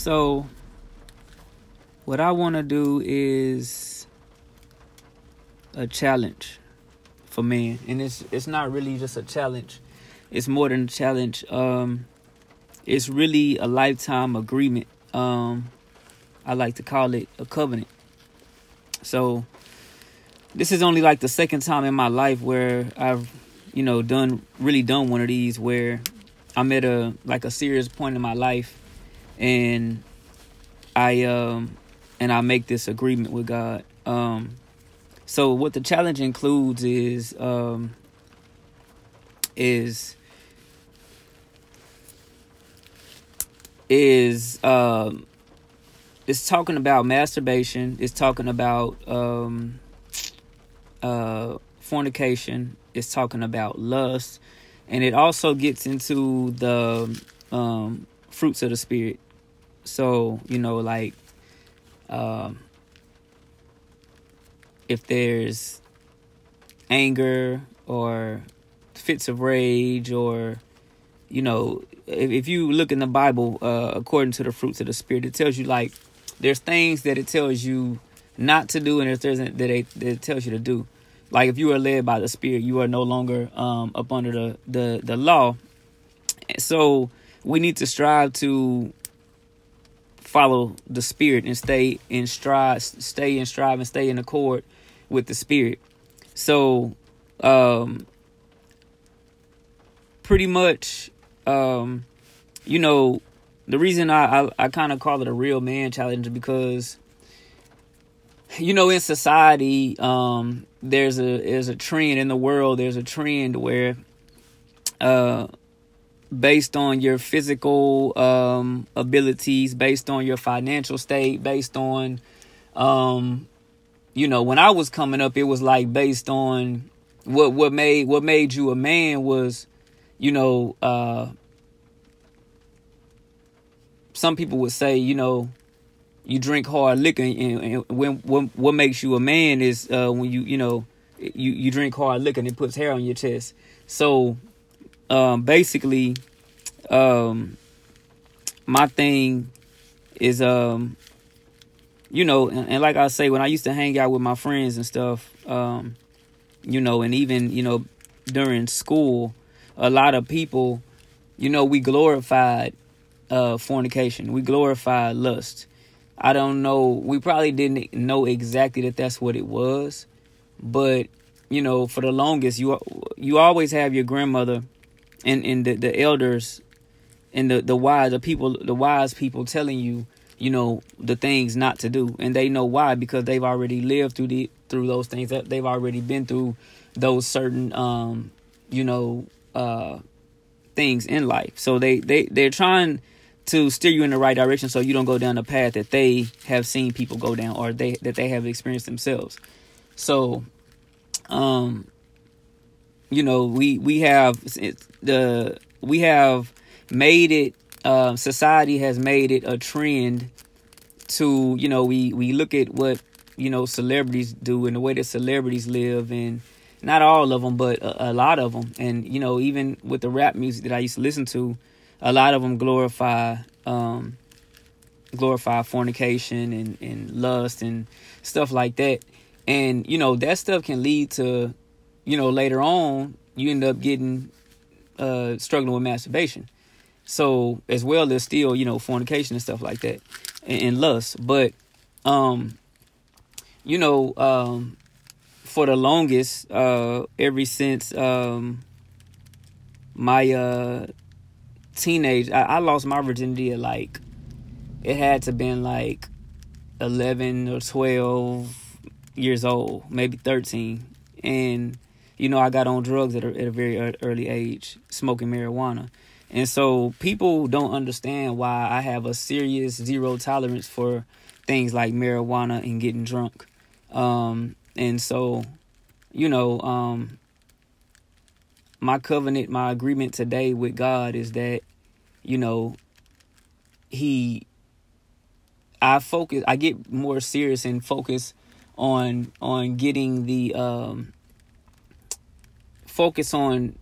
So, what I want to do is a challenge for men, and it's it's not really just a challenge. It's more than a challenge. Um, it's really a lifetime agreement. Um, I like to call it a covenant. So, this is only like the second time in my life where I've, you know, done really done one of these where I'm at a like a serious point in my life, and I um and I make this agreement with God. Um, so what the challenge includes is um is is um it's talking about masturbation. It's talking about um uh fornication. It's talking about lust, and it also gets into the um fruits of the spirit. So you know, like um if there's anger or fits of rage or you know if, if you look in the bible uh, according to the fruits of the spirit it tells you like there's things that it tells you not to do and there's that it, that it tells you to do. Like if you are led by the spirit you are no longer um, up under the, the the law. So we need to strive to follow the spirit and stay in stride stay in strive and stay in accord with the spirit. So, um, pretty much, um, you know, the reason I, I, I kind of call it a real man challenge because, you know, in society, um, there's a there's a trend in the world. There's a trend where, uh, based on your physical um, abilities, based on your financial state, based on um, you know, when I was coming up, it was like based on what what made what made you a man was, you know, uh some people would say, you know, you drink hard liquor, and, and when, when what makes you a man is uh, when you you know you you drink hard liquor and it puts hair on your chest. So um, basically, um, my thing is um, you know, and, and, like I say, when I used to hang out with my friends and stuff, um, you know, and even you know during school, a lot of people, you know, we glorified uh, fornication, we glorified lust. I don't know. We probably didn't know exactly that that's what it was, but you know, for the longest, you you always have your grandmother and and the, the elders and the the wise the people the wise people telling you you know the things not to do. And they know why because they've already lived through the through those things that they've already been through those certain um you know uh things in life. So they they they're trying to steer you in the right direction so you don't go down the path that they have seen people go down or they that they have experienced themselves. So um you know we we have the we have made it uh, society has made it a trend to you know we we look at what you know celebrities do and the way that celebrities live and not all of them but a, a, lot of them and you know even with the rap music that I used to listen to a lot of them glorify um glorify fornication and and lust and stuff like that. And you know that stuff can lead to you know later on you end up getting uh struggling with masturbation so as well as still, you know, fornication and stuff like that and, and lust. But um, you know, um for the longest, uh ever since um my uh teenage I, I lost my virginity at like it had to been like eleven or twelve years old, maybe thirteen. And you know, I got on drugs at a, at a very early age, smoking marijuana. And so people don't understand why I have a serious zero tolerance for things like marijuana and getting drunk. Um, and so, you know, um, my covenant, my agreement today with God is that, you know, He, I focus, I get more serious and focus on on getting the um, focus on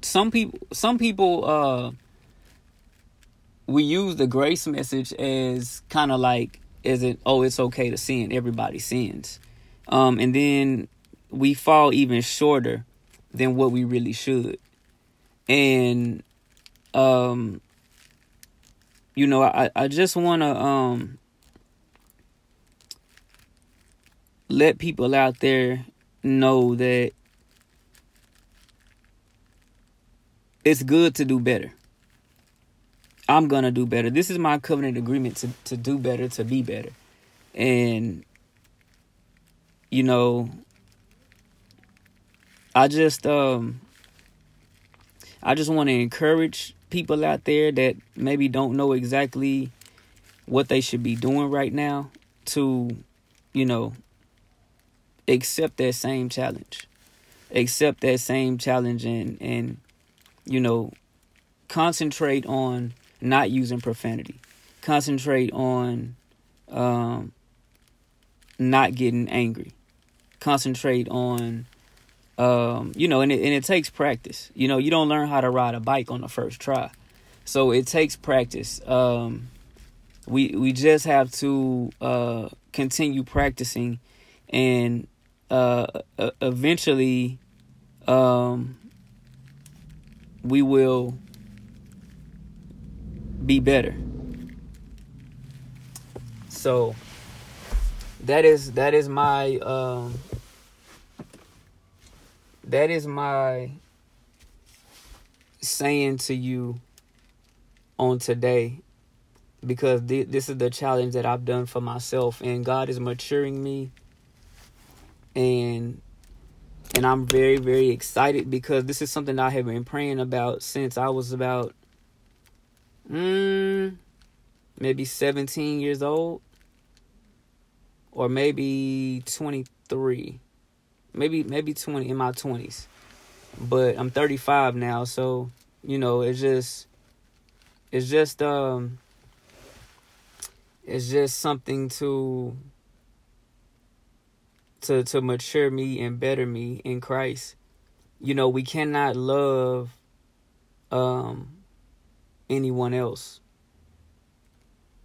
some people some people uh we use the grace message as kind of like is it oh it's okay to sin. Everybody sins. Um and then we fall even shorter than what we really should. And um you know i i just want to um let people out there know that it's good to do better I'm gonna do better. This is my covenant agreement to to do better, to be better. And you know, I just um I just want to encourage people out there that maybe don't know exactly what they should be doing right now to, you know, accept that same challenge. Accept that same challenge and and you know, concentrate on not using profanity. Concentrate on um, not getting angry. Concentrate on, um, you know, and it, and it takes practice. You know, you don't learn how to ride a bike on the first try, so it takes practice. Um, we we just have to uh, continue practicing, and uh, eventually, um, we will be better. So that is that is my um that is my saying to you on today because th- this is the challenge that I've done for myself and God is maturing me and and I'm very very excited because this is something I have been praying about since I was about mm, maybe 17 years old or maybe 23 maybe maybe 20 in my 20s but i'm 35 now so you know it's just it's just um it's just something to to to mature me and better me in Christ you know we cannot love um anyone else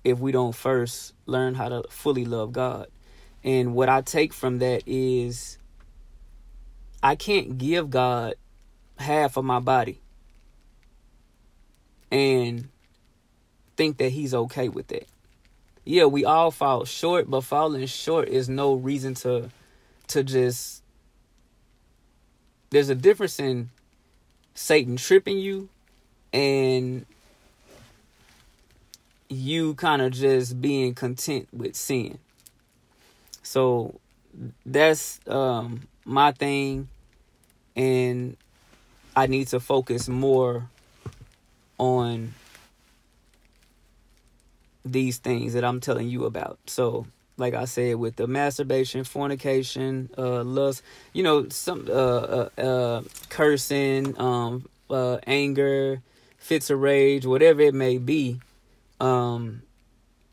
if we don't first learn how to fully love God. And what I take from that is I can't give God half of my body and think that he's okay with that. Yeah, we all fall short, but falling short is no reason to to just there's a difference in Satan tripping you and you kind of just being content with sin. So that's um, my thing, and I need to focus more on these things that I'm telling you about. So, like I said, with the masturbation, fornication, uh, lust, you know, some uh, uh, uh cursing, um, uh, anger, fits of rage, whatever it may be um,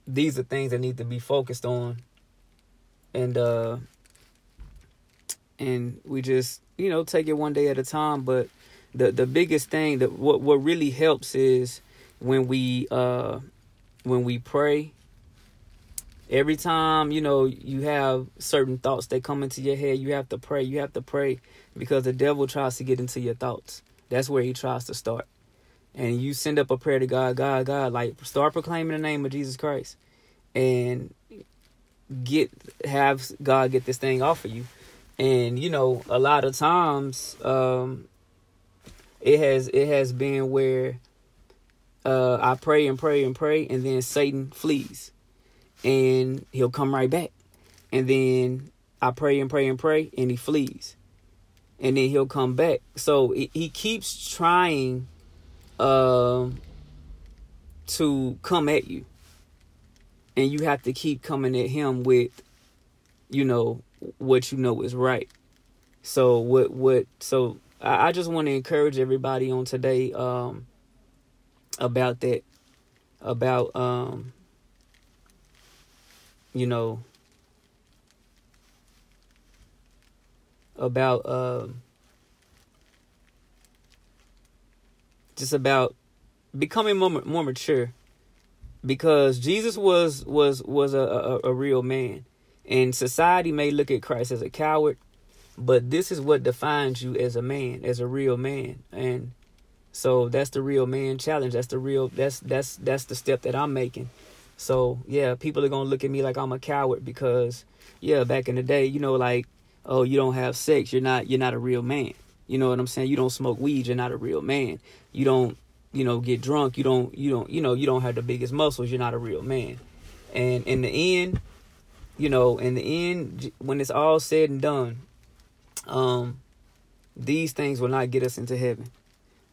these are things that need to be focused on, and uh, and we just you know take it one day at a time. But the the biggest thing that what what really helps is when we uh when we pray every time you know you have certain thoughts that come into your head you have to pray you have to pray because the devil tries to get into your thoughts that's where he tries to start and you send up a prayer to God, God, God, like start proclaiming the name of Jesus Christ and get have God get this thing off of you. And you know, a lot of times um it has it has been where uh I pray and pray and pray and then Satan flees. And he'll come right back. And then I pray and pray and pray and he flees. And then he'll come back. So he keeps trying um, to come at you. And you have to keep coming at him with, you know, what you know is right. So what what so I, I just want to encourage everybody on today um about that about um you know about um just about becoming more more mature because Jesus was was was a, a, a real man, and society may look at Christ as a coward, but this is what defines you as a man, as a real man, and so that's the real man challenge. That's the real. That's that's that's the step that I'm making. So yeah, people are gonna look at me like I'm a coward because yeah, back in the day, you know, like oh, you don't have sex, you're not you're not a real man. You know what I'm saying? You don't smoke weed, you're not a real man. You don't you know get drunk, you don't you don't you know you don't have the biggest muscles, you're not a real man. And in the end, you know, in the end, when it's all said and done, um, these things will not get us into heaven.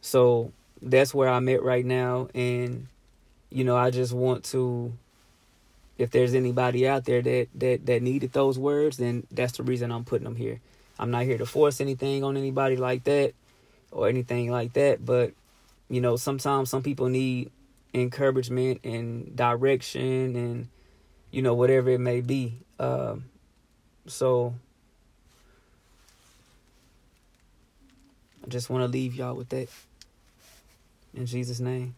So that's where I'm at right now, and you know, I just want to. If there's anybody out there that that that needed those words, then that's the reason I'm putting them here. I'm not here to force anything on anybody like that or anything like that, but you know, sometimes some people need encouragement and direction and you know whatever it may be. Um, so I just want to leave y'all with that. In Jesus' name.